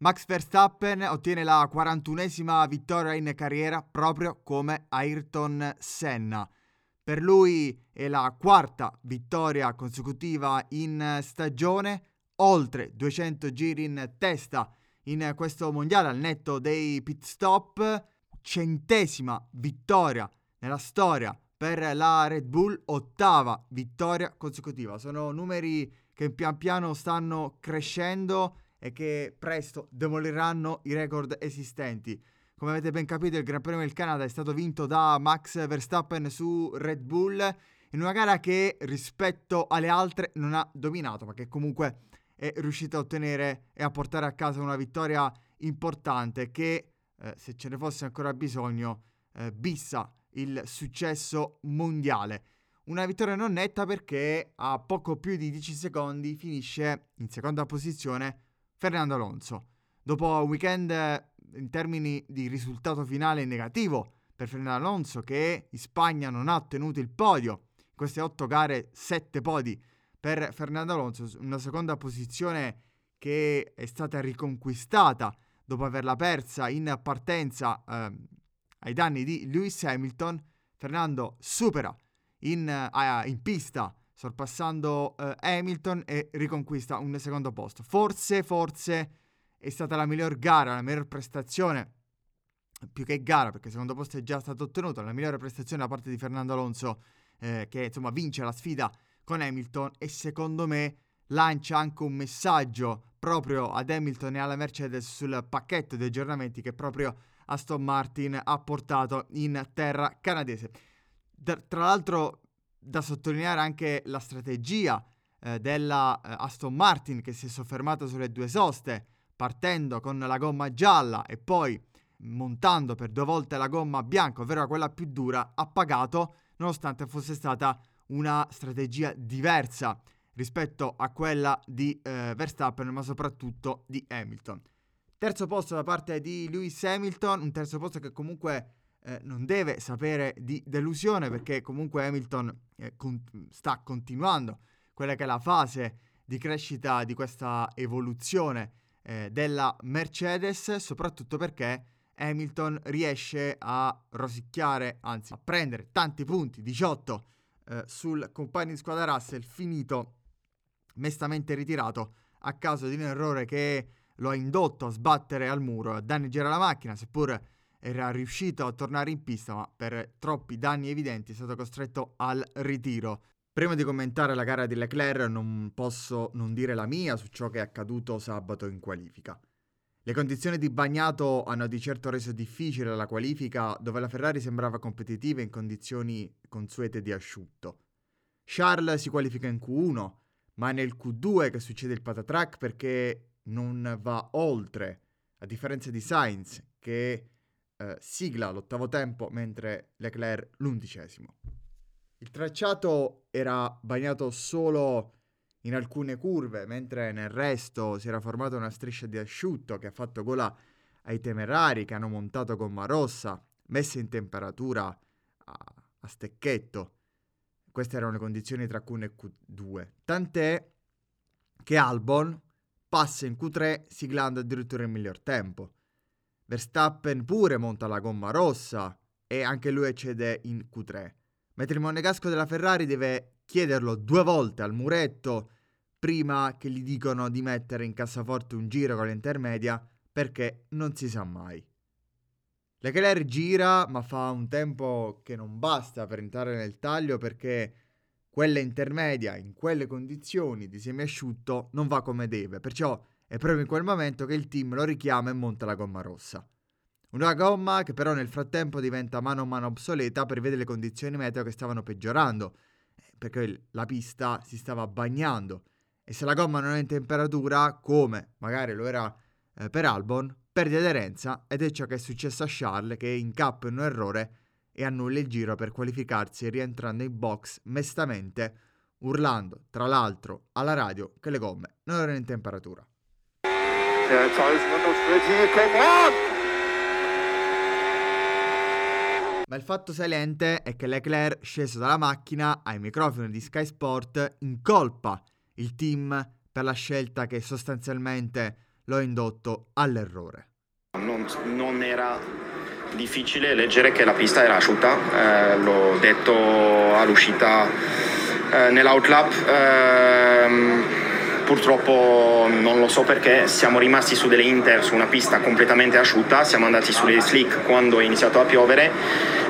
Max Verstappen ottiene la 41esima vittoria in carriera proprio come Ayrton Senna. Per lui è la quarta vittoria consecutiva in stagione, oltre 200 giri in testa in questo mondiale al netto dei pit stop, centesima vittoria nella storia per la Red Bull, ottava vittoria consecutiva. Sono numeri che pian piano stanno crescendo e che presto demoliranno i record esistenti. Come avete ben capito, il Gran Premio del Canada è stato vinto da Max Verstappen su Red Bull in una gara che rispetto alle altre non ha dominato, ma che comunque è riuscito a ottenere e a portare a casa una vittoria importante che, eh, se ce ne fosse ancora bisogno, eh, bissa il successo mondiale. Una vittoria non netta perché a poco più di 10 secondi finisce in seconda posizione Fernando Alonso. Dopo un weekend in termini di risultato finale negativo per Fernando Alonso che in Spagna non ha ottenuto il podio, in queste otto gare sette podi per Fernando Alonso, una seconda posizione che è stata riconquistata dopo averla persa in partenza eh, ai danni di Lewis Hamilton. Fernando supera in, uh, in pista sorpassando uh, Hamilton e riconquista un secondo posto. Forse, forse è stata la miglior gara, la miglior prestazione, più che gara perché il secondo posto è già stato ottenuto, la migliore prestazione da parte di Fernando Alonso eh, che insomma vince la sfida con Hamilton e secondo me lancia anche un messaggio proprio ad Hamilton e alla Mercedes sul pacchetto di aggiornamenti che proprio Aston Martin ha portato in terra canadese. Tra l'altro da sottolineare anche la strategia eh, della eh, Aston Martin che si è soffermata sulle due soste, partendo con la gomma gialla e poi montando per due volte la gomma bianca, ovvero quella più dura, ha pagato nonostante fosse stata una strategia diversa rispetto a quella di eh, Verstappen, ma soprattutto di Hamilton. Terzo posto da parte di Lewis Hamilton, un terzo posto che comunque eh, non deve sapere di delusione perché comunque Hamilton eh, con- sta continuando quella che è la fase di crescita di questa evoluzione eh, della Mercedes, soprattutto perché Hamilton riesce a rosicchiare, anzi a prendere tanti punti, 18 eh, sul compagno di squadra Russell, finito mestamente ritirato a causa di un errore che lo ha indotto a sbattere al muro, a danneggiare la macchina, seppur era riuscito a tornare in pista, ma per troppi danni evidenti è stato costretto al ritiro. Prima di commentare la gara di Leclerc non posso non dire la mia su ciò che è accaduto sabato in qualifica. Le condizioni di bagnato hanno di certo reso difficile la qualifica dove la Ferrari sembrava competitiva in condizioni consuete di asciutto. Charles si qualifica in Q1, ma è nel Q2 che succede il patatrack perché non va oltre, a differenza di Sainz che eh, sigla l'ottavo tempo mentre Leclerc l'undicesimo. Il tracciato era bagnato solo in alcune curve, mentre nel resto si era formata una striscia di asciutto che ha fatto gola ai temerari che hanno montato gomma rossa, messa in temperatura a, a stecchetto. Queste erano le condizioni tra Q1 e Q2. Tant'è che Albon passa in Q3 siglando addirittura il miglior tempo. Verstappen pure monta la gomma rossa e anche lui eccede in Q3. Mentre il monegasco della Ferrari deve chiederlo due volte al muretto prima che gli dicono di mettere in cassaforte un giro con l'intermedia perché non si sa mai. Leclerc gira ma fa un tempo che non basta per entrare nel taglio perché quella intermedia in quelle condizioni di semiasciutto non va come deve, perciò è proprio in quel momento che il team lo richiama e monta la gomma rossa. Una gomma che però nel frattempo diventa mano a mano obsoleta per vedere le condizioni meteo che stavano peggiorando, eh, perché la pista si stava bagnando e se la gomma non è in temperatura, come magari lo era eh, per Albon, perde aderenza ed è ciò che è successo a Charles che incappa in un errore e annulla il giro per qualificarsi rientrando in box mestamente, urlando tra l'altro alla radio che le gomme non erano in temperatura. Ma il fatto saliente è che Leclerc, sceso dalla macchina ai microfoni di Sky Sport, incolpa il team per la scelta che sostanzialmente lo ha indotto all'errore. Non, non era difficile leggere che la pista era asciutta, eh, l'ho detto all'uscita eh, nell'outlap. Eh, purtroppo non lo so perché siamo rimasti su delle Inter su una pista completamente asciutta, siamo andati sulle slick quando è iniziato a piovere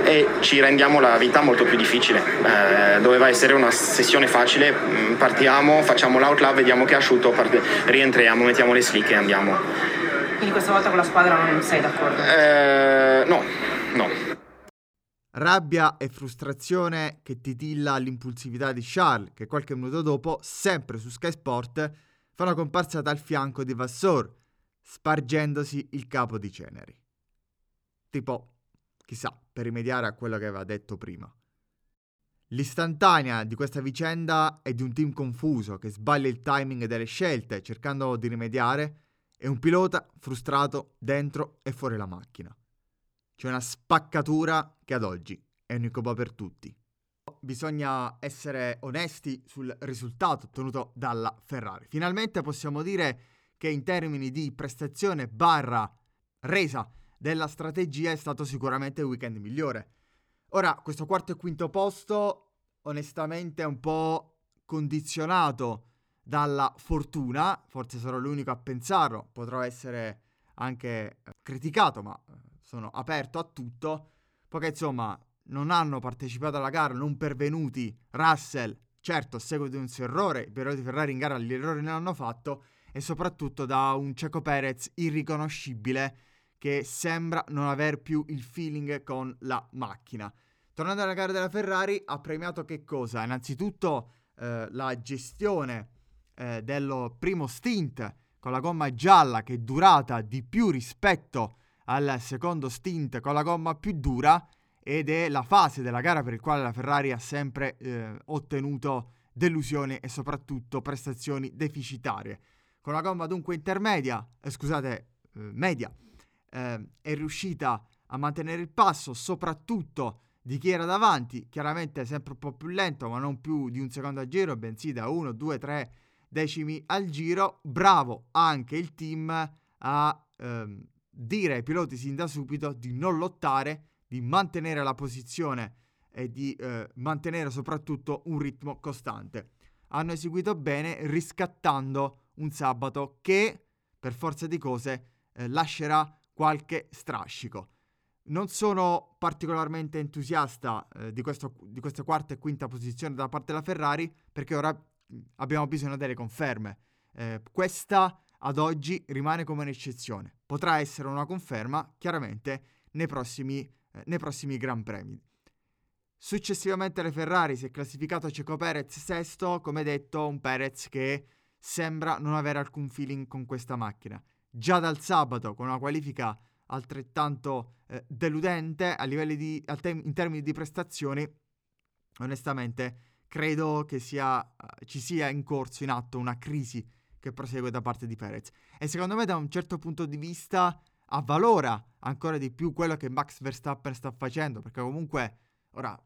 e ci rendiamo la vita molto più difficile. Eh, doveva essere una sessione facile, mm, partiamo, facciamo l'outlap, vediamo che è asciutto, part- rientriamo, mettiamo le slick e andiamo. Quindi questa volta con la squadra non sei d'accordo? Eh, no, no. Rabbia e frustrazione che titilla l'impulsività di Charles, che qualche minuto dopo, sempre su Sky Sport, fa una comparsa dal fianco di Vassor, spargendosi il capo di ceneri. Tipo, chissà, per rimediare a quello che aveva detto prima. L'istantanea di questa vicenda è di un team confuso che sbaglia il timing delle scelte cercando di rimediare e un pilota frustrato dentro e fuori la macchina. C'è una spaccatura che ad oggi è un incubo per tutti. Bisogna essere onesti sul risultato ottenuto dalla Ferrari. Finalmente possiamo dire che in termini di prestazione barra resa della strategia è stato sicuramente il weekend migliore. Ora, questo quarto e quinto posto onestamente è un po' condizionato dalla fortuna, forse sarò l'unico a pensarlo, potrò essere anche criticato, ma sono aperto a tutto, poiché insomma non hanno partecipato alla gara, non pervenuti Russell, certo a seguito di un suo errore, i piloti Ferrari in gara gli errori ne hanno fatto, e soprattutto da un Checo Perez irriconoscibile che sembra non aver più il feeling con la macchina. Tornando alla gara della Ferrari, ha premiato che cosa? Innanzitutto eh, la gestione eh, del primo stint con la gomma gialla che è durata di più rispetto al secondo stint con la gomma più dura ed è la fase della gara per il quale la Ferrari ha sempre eh, ottenuto delusioni e soprattutto prestazioni deficitarie. Con la gomma dunque intermedia, eh, scusate, eh, media, eh, è riuscita a mantenere il passo soprattutto di chi era davanti, chiaramente sempre un po' più lento, ma non più di un secondo al giro, bensì da 1, 2, 3 decimi al giro. Bravo anche il team a ehm, dire ai piloti sin da subito di non lottare, di mantenere la posizione e di eh, mantenere soprattutto un ritmo costante. Hanno eseguito bene riscattando un sabato che, per forza di cose, eh, lascerà qualche strascico. Non sono particolarmente entusiasta eh, di, questo, di questa quarta e quinta posizione da parte della Ferrari perché ora abbiamo bisogno delle conferme. Eh, questa ad oggi rimane come un'eccezione. Potrà essere una conferma, chiaramente, nei prossimi, eh, nei prossimi Gran Premi. Successivamente alle Ferrari si è classificato Ceco Perez sesto, come detto, un Perez che sembra non avere alcun feeling con questa macchina. Già dal sabato, con una qualifica altrettanto eh, deludente a livelli di, a te- in termini di prestazioni, onestamente credo che sia, uh, ci sia in corso, in atto, una crisi che prosegue da parte di Perez. E secondo me da un certo punto di vista avvalora ancora di più quello che Max Verstappen sta facendo, perché comunque ora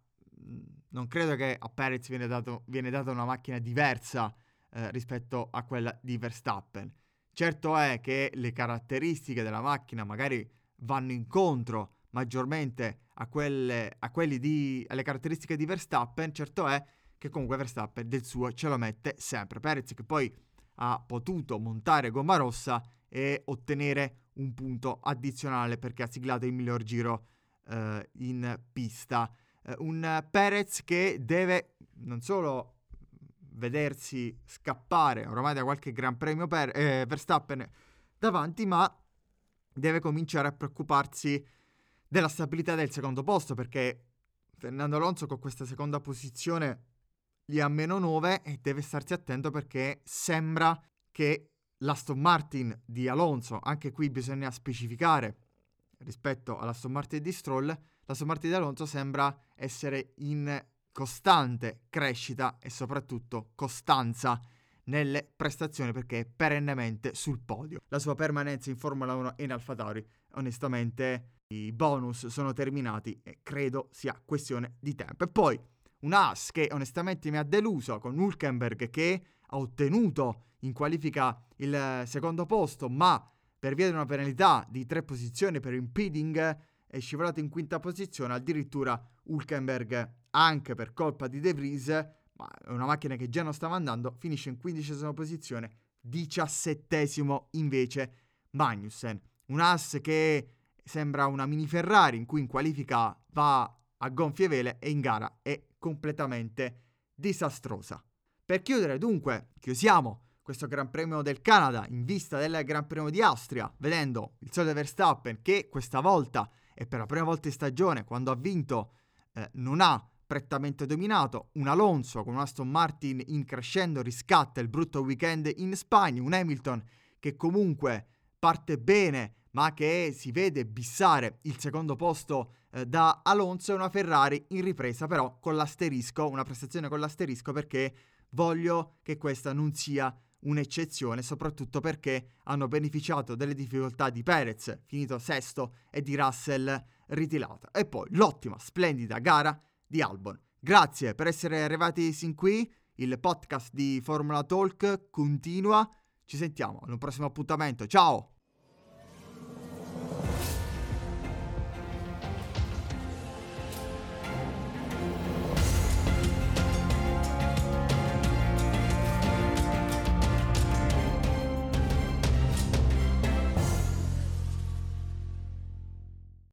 non credo che a Perez viene, dato, viene data una macchina diversa eh, rispetto a quella di Verstappen. Certo è che le caratteristiche della macchina magari vanno incontro maggiormente a quelle, a di, alle caratteristiche di Verstappen, certo è che comunque Verstappen del suo ce lo mette sempre. Perez che poi ha potuto montare gomma rossa e ottenere un punto addizionale perché ha siglato il miglior giro eh, in pista. Eh, un Perez che deve non solo vedersi scappare ormai da qualche Gran Premio per, eh, Verstappen davanti, ma deve cominciare a preoccuparsi della stabilità del secondo posto perché Fernando Alonso con questa seconda posizione gli ha meno 9 e deve starsi attento perché sembra che l'Aston Martin di Alonso, anche qui bisogna specificare rispetto all'Aston Martin di Stroll, l'Aston Martin di Alonso sembra essere in costante crescita e soprattutto costanza nelle prestazioni perché è perennemente sul podio. La sua permanenza in Formula 1 e in Alfa Tauri, onestamente, i bonus sono terminati e credo sia questione di tempo. E poi un Haas che onestamente mi ha deluso con Hulkenberg che ha ottenuto in qualifica il secondo posto, ma per via di una penalità di tre posizioni per impeding è scivolato in quinta posizione, addirittura Hulkenberg anche per colpa di De Vries, ma è una macchina che già non stava andando, finisce in quindicesima posizione, diciassettesimo invece Magnussen. Un ass che sembra una mini Ferrari in cui in qualifica va a gonfie vele e in gara è completamente disastrosa. Per chiudere dunque, chiusiamo questo Gran Premio del Canada in vista del Gran Premio di Austria, vedendo il solito Verstappen che questa volta e per la prima volta in stagione, quando ha vinto, eh, non ha prettamente dominato, un Alonso con un Aston Martin in crescendo riscatta il brutto weekend in Spagna, un Hamilton che comunque parte bene ma che si vede bissare il secondo posto eh, da Alonso e una Ferrari in ripresa però con l'asterisco, una prestazione con l'asterisco perché voglio che questa non sia un'eccezione, soprattutto perché hanno beneficiato delle difficoltà di Perez, finito sesto, e di Russell ritirata. E poi l'ottima, splendida gara di Albon. Grazie per essere arrivati sin qui, il podcast di Formula Talk continua, ci sentiamo ad un prossimo appuntamento, ciao!